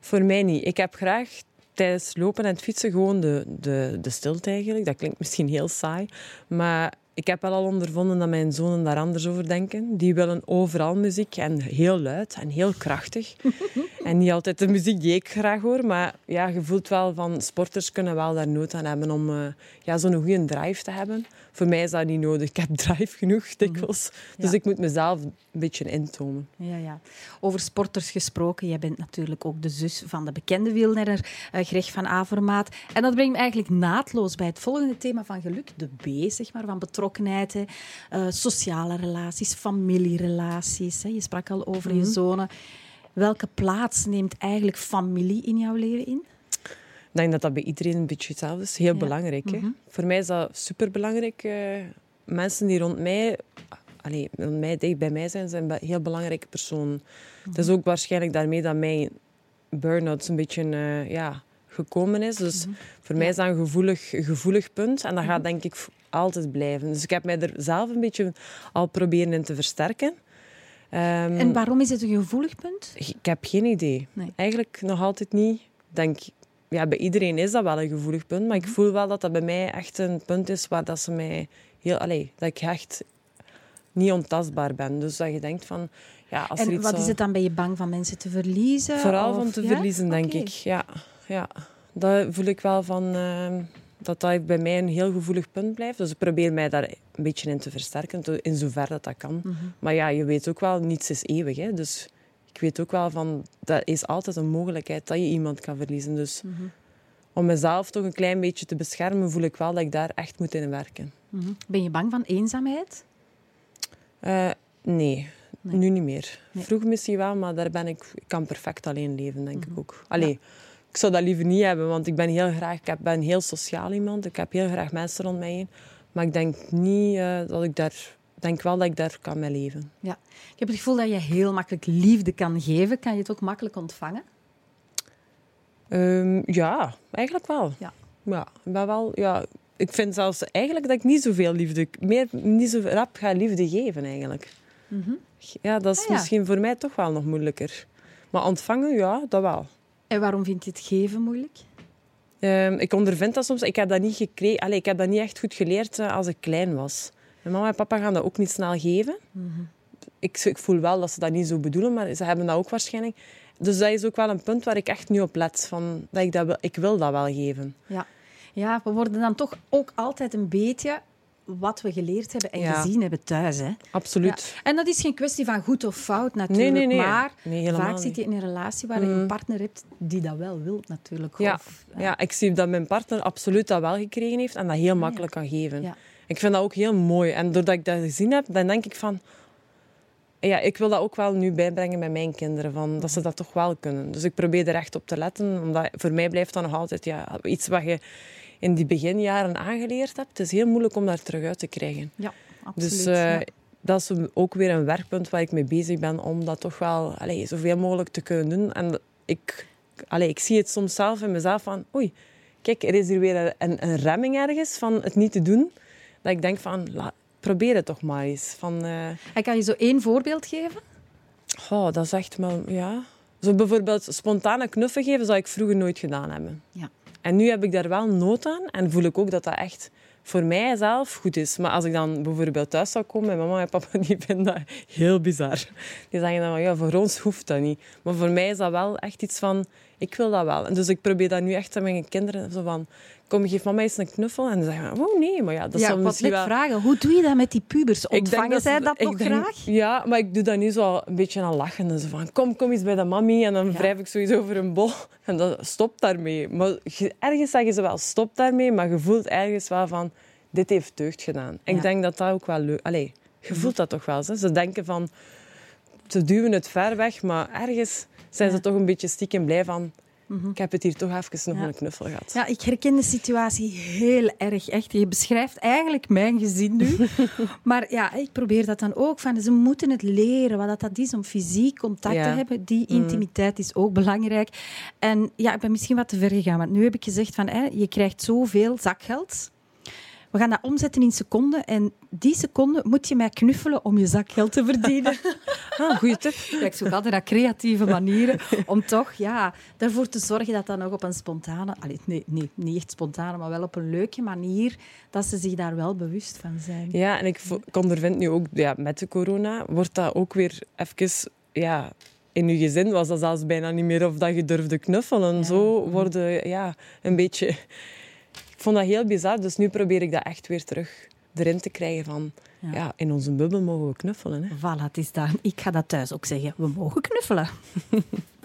S3: Voor mij niet. Ik heb graag tijdens lopen en fietsen gewoon de, de, de stilte eigenlijk. Dat klinkt misschien heel saai. Maar ik heb wel al ondervonden dat mijn zonen daar anders over denken. Die willen overal muziek en heel luid en heel krachtig. (laughs) en niet altijd de muziek die ik graag hoor. Maar ja, je voelt wel van sporters kunnen wel daar nood aan hebben om eh, ja, zo'n goede drive te hebben. Voor mij is dat niet nodig. Ik heb drive genoeg dikwijls. Dus ik moet mezelf een beetje intomen.
S1: Ja, ja. Over sporters gesproken, jij bent natuurlijk ook de zus van de bekende wielrenner eh, Greg van Avermaat. En dat brengt me eigenlijk naadloos bij het volgende thema van geluk, de B, zeg maar, van betrokkenheid. hè. Eh, sociale relaties, familierelaties. Hè. Je sprak al over je zonen. Welke plaats neemt eigenlijk familie in jouw leven in?
S3: Ik denk dat dat bij iedereen een beetje hetzelfde is. Heel
S1: Ja.
S3: belangrijk. Hè? Voor mij is dat superbelangrijk. eh mensen die rond mij, allee, rond mij, dicht bij mij zijn, zijn heel belangrijke personen. Het is ook waarschijnlijk daarmee dat mijn burn-out een beetje eh, ja, gekomen is. Dus voor mij is dat een gevoelig, gevoelig punt. En dat gaat denk ik altijd blijven. Dus ik heb mij er zelf een beetje al proberen in te versterken. Ehm,
S1: En waarom is het een gevoelig punt?
S3: ik heb geen idee.
S1: Nee.
S3: Eigenlijk nog altijd niet. Denk, ja, bij iedereen is dat wel een gevoelig punt, maar ik
S1: Mhm.
S3: voel wel dat dat bij mij echt een punt is waar dat ze mij heel, allee, dat ik echt niet ontastbaar ben. Dus dat je denkt van, ja, als er
S1: En
S3: iets
S1: wat is het dan? Ben je bang van mensen te verliezen?
S3: Vooral
S1: of-
S3: van te
S1: Ja?
S3: verliezen, denk ik. Ja, ja, dat voel ik wel van ehm, dat dat bij mij een heel gevoelig punt blijft. Dus ik probeer mij daar een beetje in te versterken, in zover dat dat kan.
S1: Mhm.
S3: Maar ja, je weet ook wel, niets is eeuwig. Hè? Dus ik weet ook wel van, dat is altijd een mogelijkheid dat je iemand kan verliezen. Dus
S1: Mhm.
S3: om mezelf toch een klein beetje te beschermen, voel ik wel dat ik daar echt moet in werken.
S1: Mhm. Ben je bang van eenzaamheid?
S3: Eh, nee.
S1: Nee.
S3: nu niet meer.
S1: Nee.
S3: Vroeger misschien wel, maar daar ben ik, ik kan perfect alleen leven, denk ik ook. Allee, ik zou dat liever niet hebben, want ik ben heel graag, ik ben heel sociaal iemand. Ik heb heel graag mensen rond mij heen. Maar ik denk niet eh, dat ik daar, denk wel dat ik daar kan mee leven.
S1: Ja. Ik heb het gevoel dat je heel makkelijk liefde kan geven. Kan je het ook makkelijk ontvangen?
S3: Ehm, ja, eigenlijk wel.
S1: Ja.
S3: Ja, ik ben wel, ja, ik vind zelfs eigenlijk dat ik niet zoveel liefde, meer, niet zo rap ga liefde geven eigenlijk. Ja, dat is
S1: Ah, ja.
S3: misschien voor mij toch wel nog moeilijker. Maar ontvangen, ja, dat wel.
S1: En waarom vind je het geven moeilijk?
S3: Ehm, ik ondervind dat soms. Ik heb dat niet gekregen. Allee, ik heb dat niet echt goed geleerd eh, als ik klein was. Mijn mama en papa gaan dat ook niet snel geven. ik, ik voel wel dat ze dat niet zo bedoelen, maar ze hebben dat ook waarschijnlijk. Dus dat is ook wel een punt waar ik echt nu op let. Van, dat ik, dat wil, ik wil dat wel geven.
S1: Ja. ja, we worden dan toch ook altijd een beetje wat we geleerd hebben en
S3: Ja.
S1: gezien hebben thuis. Hè?
S3: Absoluut.
S1: Ja. En dat is geen kwestie van goed of fout natuurlijk,
S3: Nee, nee, nee.
S1: maar vaak zit je in een relatie waar je een partner hebt die dat wel wil natuurlijk.
S3: Ja.
S1: Of,
S3: Ja, ik zie dat mijn partner absoluut dat wel gekregen heeft en dat heel makkelijk kan geven. Ik vind dat ook heel mooi. En doordat ik dat gezien heb, dan denk ik van... Ja, ik wil dat ook wel nu bijbrengen met mijn kinderen, van, dat ze dat toch wel kunnen. Dus ik probeer er echt op te letten. Omdat voor mij blijft dat nog altijd ja, iets wat je in die beginjaren aangeleerd hebt. Het is heel moeilijk om daar terug uit te krijgen.
S1: ja, absoluut.
S3: Dus eh,
S1: ja.
S3: dat is ook weer een werkpunt waar ik mee bezig ben om dat toch wel allee, zoveel mogelijk te kunnen doen. En ik, allee, ik zie het soms zelf in mezelf van, oei, kijk, er is hier weer een, een remming ergens van het niet te doen. Dat ik denk van, la, probeer het toch maar eens. Van, eh,
S1: En kan je zo één voorbeeld geven?
S3: oh, dat is echt wel, ja. Zo bijvoorbeeld spontane knuffen geven zou ik vroeger nooit gedaan hebben.
S1: Ja.
S3: En nu heb ik daar wel nood aan en voel ik ook dat dat echt voor mij zelf goed is. Maar als ik dan bijvoorbeeld thuis zou komen, mijn mama en papa (laughs) die vinden dat heel bizar. Die zeggen dan ja, voor ons hoeft dat niet. Maar voor mij is dat wel echt iets van, ik wil dat wel. En dus ik probeer dat nu echt aan mijn kinderen zo van, kom, geef mama eens een knuffel. En dan zeggen ze, oh nee, maar ja, dat
S1: ja, wat
S3: misschien wel...
S1: vragen. Hoe doe je dat met die pubers? Ontvangen zij
S3: ze-
S1: dat nog
S3: denk-
S1: graag?
S3: Ja, maar ik doe dat nu zo een beetje aan lachen. En zo van, kom, kom eens bij de mami. En dan
S1: Ja.
S3: wrijf ik zoiets over een bol. (laughs) En dan stop daarmee. Maar ergens zeggen ze wel, stop daarmee. Maar je voelt ergens wel van, dit heeft deugd gedaan. En
S1: Ja.
S3: ik denk dat dat ook wel leuk... Allee, Je voelt dat toch wel. Hè? Ze denken van, ze duwen het ver weg, maar ergens zijn ze toch een beetje stiekem blij van, ik heb het hier toch even nog
S6: Ja.
S3: een knuffel gehad.
S6: Ja, ik herken de situatie heel erg. Echt. Je beschrijft eigenlijk mijn gezin nu. (laughs) maar ja, ik probeer dat dan ook. Van, ze moeten het leren wat dat- dat is om fysiek contact
S3: Ja.
S6: te hebben. Die intimiteit is ook belangrijk. En ja, ik ben misschien wat te ver gegaan. Want nu heb ik gezegd van, hè, je krijgt zoveel zakgeld. We gaan dat omzetten in seconden. En die seconde moet je mij knuffelen om je zakgeld te verdienen. (laughs)
S3: Ah, goeie tip.
S6: Ja, ik zoek altijd naar creatieve manieren om toch ja, ervoor te zorgen dat dat nog op een spontane... Allee, nee, nee, niet echt spontane, maar wel op een leuke manier, dat ze zich daar wel bewust van zijn.
S3: Ja, en ik, ondervind nu ook, ja, met de corona, wordt dat ook weer even... Ja, in je gezin was dat zelfs bijna niet meer of dat je durfde knuffelen. Zo worden, ja, een beetje... Ik vond dat heel bizar, dus nu probeer ik dat echt weer terug erin te krijgen van...
S6: Ja.
S3: Ja, in onze bubbel mogen we knuffelen. Hè.
S6: Voilà, het is daar. Ik ga dat thuis ook zeggen. We mogen knuffelen. (laughs)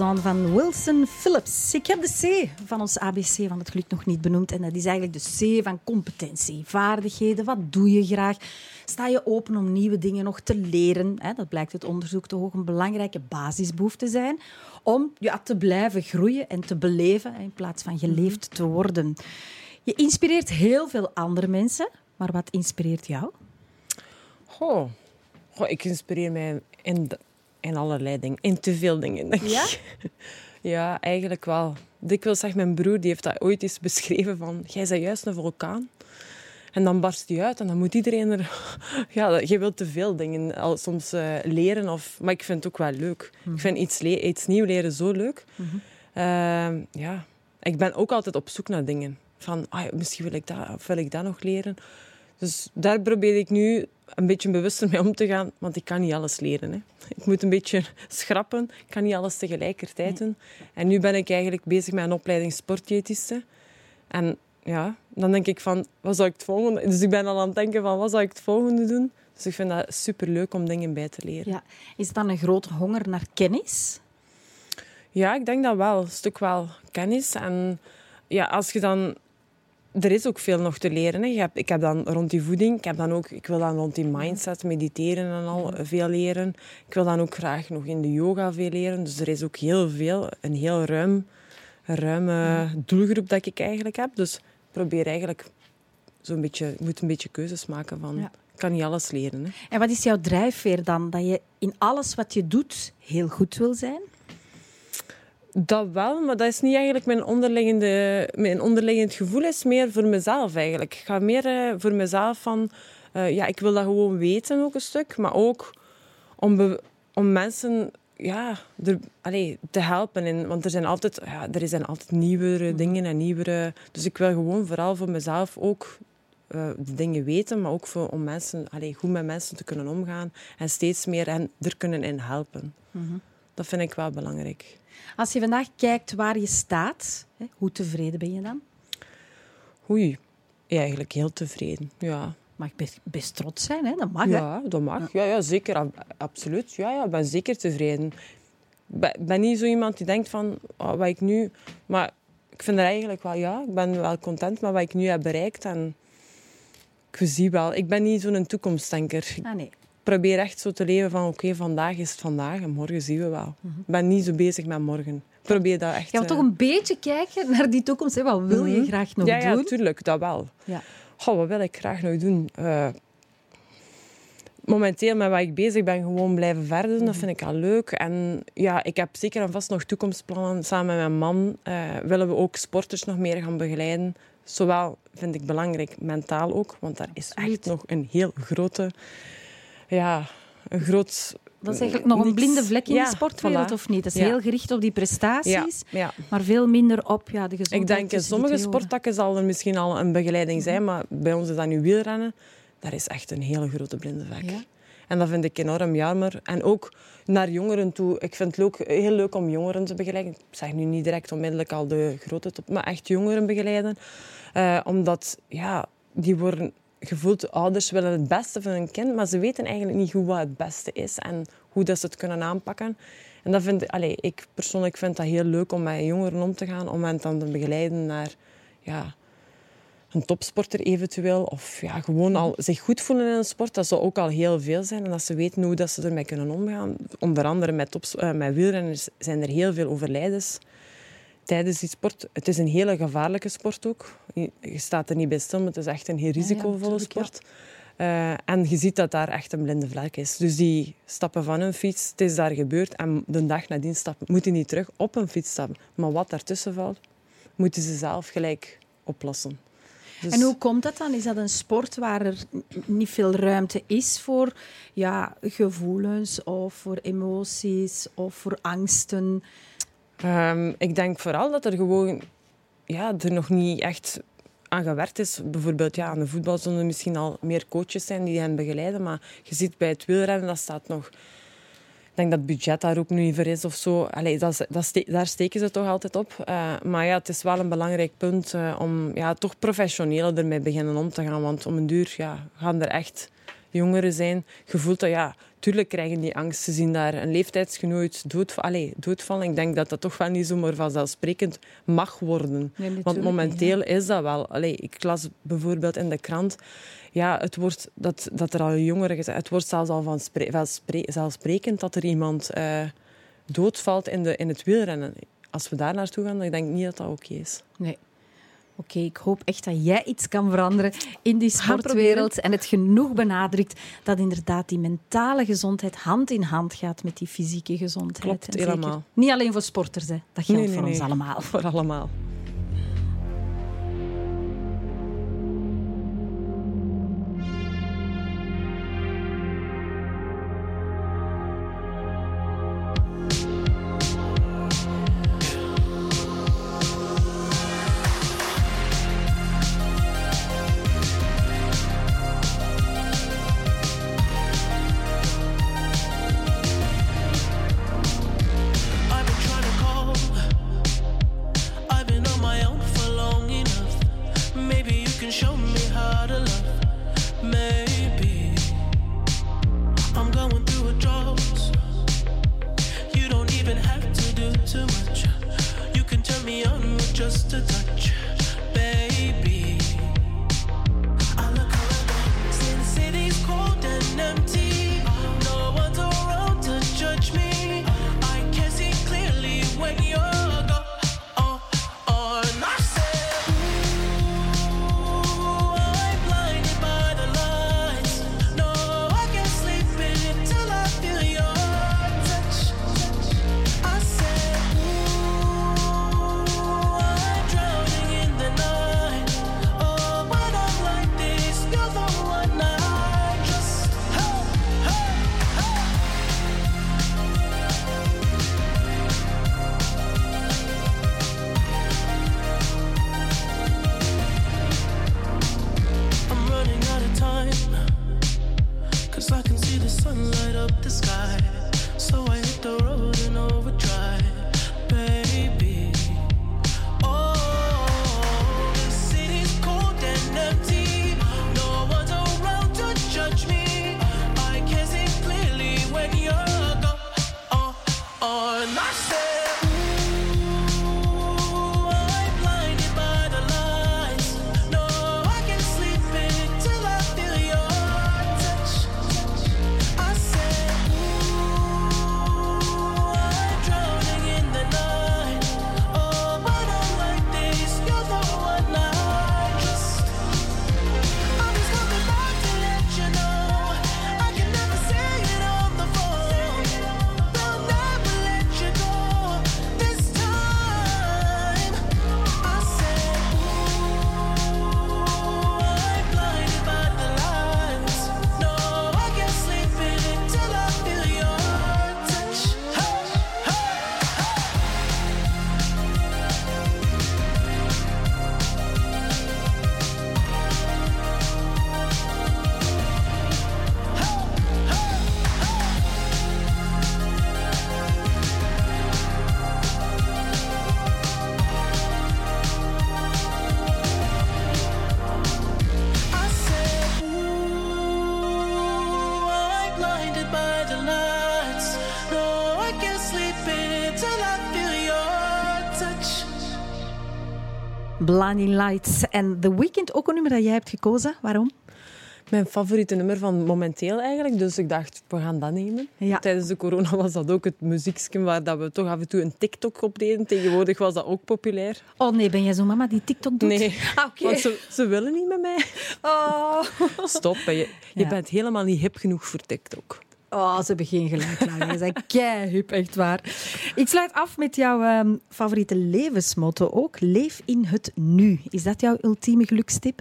S1: Van Wilson Phillips. Ik heb de C van ons ABC van het geluk nog niet benoemd. En dat is eigenlijk de C van competentie. Vaardigheden, wat doe je graag? Sta je open om nieuwe dingen nog te leren? Dat blijkt uit onderzoek toch ook een belangrijke basisbehoefte zijn. Om ja, te blijven groeien en te beleven in plaats van geleefd te worden. Je inspireert heel veel andere mensen. Maar wat inspireert jou?
S3: Goh. Goh, ik inspireer mij in, de- in allerlei dingen. In te veel dingen, denk
S1: Ja?
S3: ik. (laughs) Ja, eigenlijk wel. Dikwijls zegt mijn broer, die heeft dat ooit eens beschreven van... Jij bent juist een vulkaan. En dan barst die uit en dan moet iedereen er... (laughs) Ja, je wilt te veel dingen al soms eh, leren. Of... Maar ik vind het ook wel leuk. Ik vind iets, iets nieuw leren zo leuk. Ehm, ja. Ik ben ook altijd op zoek naar dingen. Van, ah, misschien wil ik, dat, of wil ik dat nog leren. Dus daar probeer ik nu een beetje bewuster mee om te gaan. Want ik kan niet alles leren. Hè. Ik moet een beetje (laughs) schrappen. Ik kan niet alles tegelijkertijd doen. En nu ben ik eigenlijk bezig met een opleiding sportdiëtiste. En ja, dan denk ik van, wat zou ik het volgende... Dus ik ben al aan het denken van, wat zou ik het volgende doen? Dus ik vind dat superleuk om dingen bij te leren.
S1: Ja. Is het dan een grote honger naar kennis?
S3: Ja, ik denk dat wel. Een stuk wel kennis. En ja, als je dan... Er is ook veel nog te leren. Hè. Je hebt, ik heb dan rond die voeding, ik, heb dan ook, ik wil dan rond die mindset, mediteren en al veel leren. Ik wil dan ook graag nog in de yoga veel leren. Dus er is ook heel veel, een heel ruim, ruime doelgroep dat ik eigenlijk heb. Dus ik probeer eigenlijk zo'n beetje, ik moet een beetje keuzes maken van,
S1: Ja.
S3: ik kan niet alles leren. Hè.
S1: En wat is jouw drijfveer dan? Dat je in alles wat je doet heel goed wil zijn?
S3: Dat wel, maar dat is niet eigenlijk mijn, onderliggende, mijn onderliggend gevoel. is meer voor mezelf eigenlijk. Ik ga meer eh, voor mezelf van... eh, ja, ik wil dat gewoon weten ook een stuk. Maar ook om, om mensen ja, er, te helpen. In, want er zijn altijd, ja, er zijn altijd nieuwere dingen en nieuwere... Dus ik wil gewoon vooral voor mezelf ook eh, de dingen weten. Maar ook voor, om mensen, allee, goed met mensen te kunnen omgaan. En steeds meer hen er kunnen in helpen. Dat vind ik wel belangrijk.
S1: Als je vandaag kijkt waar je staat, hoe tevreden ben je dan?
S3: Oei, eigenlijk heel tevreden. Ja,
S1: Mag best, best trots zijn, hè? dat mag. Hè?
S3: ja dat mag. Ja, ja zeker. ab- Absoluut. Ja, ja, ik ben zeker tevreden. Ik ben, niet zo iemand die denkt van, oh, wat ik nu... Maar ik vind er eigenlijk wel, ja, ik ben wel content met wat ik nu heb bereikt. En ik zie wel, ik ben niet zo'n toekomstdenker.
S1: Ah, nee.
S3: Probeer echt zo te leven van, oké, vandaag is het vandaag en morgen zien we wel. Ik ben niet zo bezig met morgen. Probeer dat echt...
S1: Je gaat
S3: eh,
S1: toch een beetje kijken naar die toekomst. Hè? Wat wil je
S3: Mhm.
S1: graag nog
S3: ja, ja,
S1: doen?
S3: tuurlijk, dat wel.
S1: Ja.
S3: Goh, wat wil ik graag nog doen? Eh, momenteel met wat ik bezig ben, gewoon blijven verder doen. Dat vind ik al leuk. En ja, ik heb zeker en vast nog toekomstplannen. Samen met mijn man eh, willen we ook sporters nog meer gaan begeleiden. Zowel vind ik belangrijk, mentaal ook. Want daar is echt nog een heel grote... Ja, een groot...
S1: Dat is eigenlijk nog een blinde vlek in
S3: Ja,
S1: de sportwereld,
S3: voilà.
S1: of niet? Dat is
S3: Ja.
S1: heel gericht op die prestaties,
S3: ja.
S1: maar veel minder op ja, de gezondheid.
S3: Ik denk in sommige sporttakken zal er misschien al een begeleiding zijn, maar bij ons is dat nu wielrennen. Daar is echt een hele grote blinde vlek. En dat vind ik enorm jammer. En ook naar jongeren toe. Ik vind het leuk, heel leuk om jongeren te begeleiden. Ik zeg nu niet direct onmiddellijk al de grote top, maar echt jongeren begeleiden. Eh, omdat, ja, die worden gevoeld, ouders willen het beste voor hun kind, maar ze weten eigenlijk niet goed wat het beste is en hoe dat ze het kunnen aanpakken. En dat vind, allee, ik persoonlijk vind dat heel leuk om met jongeren om te gaan, om hen dan te begeleiden naar ja, een topsporter eventueel. Of ja, gewoon al zich goed voelen in een sport. Dat zou ook al heel veel zijn. En dat ze weten hoe dat ze ermee kunnen omgaan. Onder andere met, tops, eh, met wielrenners zijn er heel veel overlijdens tijdens die sport. Het is een hele gevaarlijke sport ook. Je, staat er niet bij stil, maar het is echt een heel risicovolle sport. Eh, en je ziet dat daar echt een blinde vlek is. Dus die stappen van een fiets, het is daar gebeurd. En de dag nadien stappen, moeten niet terug op een fiets stappen. Maar wat daartussen valt, moeten ze zelf gelijk oplossen. Dus-
S1: En hoe komt dat dan? Is dat een sport waar er niet veel ruimte is voor ja, gevoelens of voor emoties of voor angsten?
S3: Ehm, ik denk vooral dat er gewoon ja, er nog niet echt aan gewerkt is. Bijvoorbeeld ja, aan de voetbal er misschien al meer coaches zijn die hen begeleiden. Maar je ziet bij het wielrennen, dat staat nog... Ik denk dat het budget daar ook niet voor is of zo. Dat, dat daar steken ze toch altijd op. Eh, maar ja, het is wel een belangrijk punt eh, om ja, toch professioneel ermee beginnen om te gaan. Want om een duur ja, gaan er echt
S5: jongeren zijn, gevoeld dat ja, tuurlijk krijgen die angst. Ze zien daar een leeftijdsgenoot doodv allee, doodvallen. Ik denk dat dat toch wel niet zomaar vanzelfsprekend mag worden.
S1: Nee,
S5: Want
S1: niet,
S5: momenteel is dat wel. Allee, ik las bijvoorbeeld in de krant ja, het wordt, dat, dat er al jongeren gezegd het wordt zelfs al van spre- van spre- zelfsprekend dat er iemand eh, doodvalt in, de, in het wielrennen. Als we daar naartoe gaan, dan denk ik niet dat dat oké is.
S1: Nee. Oké, ik hoop echt dat jij iets kan veranderen in die sportwereld. En het genoeg benadrukt dat inderdaad die mentale gezondheid hand in hand gaat met die fysieke gezondheid.
S5: Klopt,
S1: En
S5: helemaal.
S1: Niet alleen voor sporters, hè. dat geldt
S5: Nee, nee,
S1: voor ons
S5: nee.
S1: allemaal.
S5: Voor allemaal.
S1: Blinding Lights en The Weeknd, ook een nummer dat jij hebt gekozen. Waarom?
S5: Mijn favoriete nummer van momenteel eigenlijk. Dus ik dacht, we gaan dat nemen.
S1: Ja.
S5: Tijdens de corona was dat ook het muziekje waar dat we toch af en toe een TikTok op deden. Tegenwoordig was dat ook populair.
S1: Oh nee, ben jij zo'n mama die TikTok doet?
S5: Nee,
S1: Ah, oké.
S5: want ze, ze willen niet met mij.
S1: Oh.
S5: Stop, je, je
S1: Ja.
S5: bent helemaal niet hip genoeg voor TikTok.
S1: Oh, ze hebben geen gelijk. Ze zijn keihip, echt waar. Ik sluit af met jouw ehm, favoriete levensmotto ook. Leef in het nu. Is dat jouw ultieme gelukstip?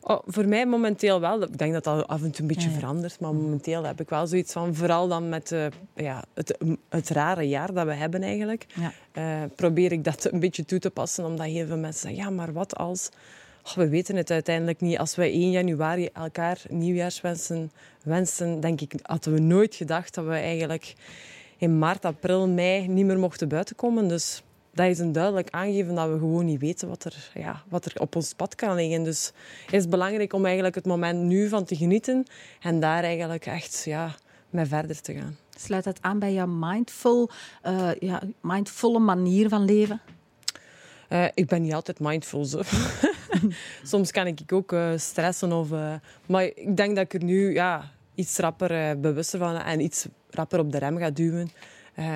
S5: Oh, voor mij momenteel wel. Ik denk dat dat af en toe een beetje
S1: Ja, ja.
S5: verandert. Maar momenteel heb ik wel zoiets van... Vooral dan met eh, ja, het, het rare jaar dat we hebben eigenlijk.
S1: Ja.
S5: eh, probeer ik dat een beetje toe te passen. Omdat heel veel mensen zeggen... Ja, maar wat als... Oh, we weten het uiteindelijk niet. Als wij 1 januari elkaar nieuwjaarswensen wensen, denk ik, hadden we nooit gedacht dat we eigenlijk in maart, april, mei niet meer mochten buiten komen. Dus
S3: dat is een duidelijk aangeven dat we gewoon niet weten wat er, ja, wat er op ons pad kan liggen. Dus het is belangrijk om eigenlijk het moment nu van te genieten en daar eigenlijk echt ja, mee verder te gaan.
S1: Sluit dat aan bij jouw mindful, eh, ja, mindfulle manier van leven?
S3: Eh, ik ben niet altijd mindful. Zo. (laughs) (laughs) Soms kan ik ook eh, stressen. Of, eh, maar ik denk dat ik er nu ja, iets rapper eh, bewuster van en iets rapper op de rem ga duwen.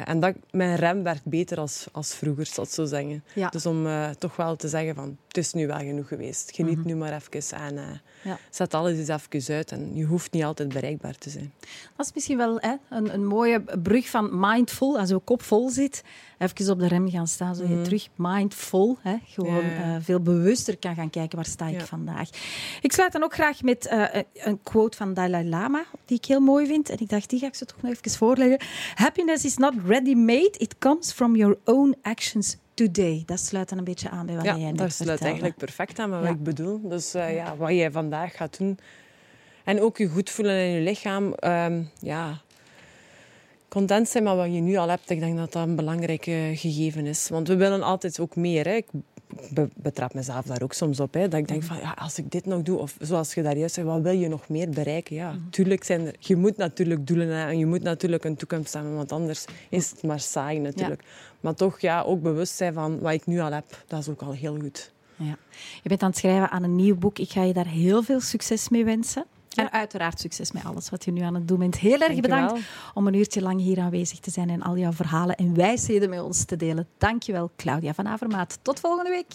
S3: En dat, mijn rem werkt beter als, als vroeger, zal ik zo zeggen.
S1: Ja.
S3: Dus om toch wel te zeggen van, het is nu wel genoeg geweest. Geniet nu maar even en eh,
S1: Ja.
S3: zet alles eens even uit. En je hoeft niet altijd bereikbaar te zijn.
S1: Dat is misschien wel hè, een, een mooie brug van mindful. Als je kop vol zit, even op de rem gaan staan, zodat je terug mindful, hè, gewoon
S3: Mhm. Ja,
S1: eh, veel bewuster kan gaan kijken waar sta ik
S3: Ja.
S1: vandaag. Ik sluit dan ook graag met eh, een quote van Dalai Lama, die ik heel mooi vind. En ik dacht, die ga ik zo toch nog even voorleggen. Happiness is not ready-made, it comes from your own actions today. Dat sluit dan een beetje aan bij wat
S3: Ja,
S1: jij net
S3: dat sluit
S1: vertelde.
S3: eigenlijk perfect aan met wat
S1: Ja.
S3: ik bedoel. Dus eh, ja, wat jij vandaag gaat doen. En ook je goed voelen in je lichaam. ehm, ja, content zijn met wat je nu al hebt. Ik denk dat dat een belangrijk gegeven is. Want we willen altijd ook meer. Hè. Ik be- betrap mezelf daar ook soms op. Hè. Dat ik denk van, ja, als ik dit nog doe... Of zoals je daar juist zegt, wat wil je nog meer bereiken? Ja, tuurlijk zijn er... Je moet natuurlijk doelen hebben. En je moet natuurlijk een toekomst hebben. Want anders is het maar saai natuurlijk. Maar toch ja, ook bewust zijn van wat ik nu al heb. Dat is ook al heel goed.
S1: Ja. Je bent aan het schrijven aan een nieuw boek. Ik ga je daar heel veel succes mee wensen. En uiteraard succes met alles wat je nu aan het doen bent. Heel erg
S3: Dank
S1: bedankt om een uurtje lang hier aanwezig te zijn en al jouw verhalen en wijsheden met ons te delen. Dank je wel, Claudia van Avermaat. Tot volgende week.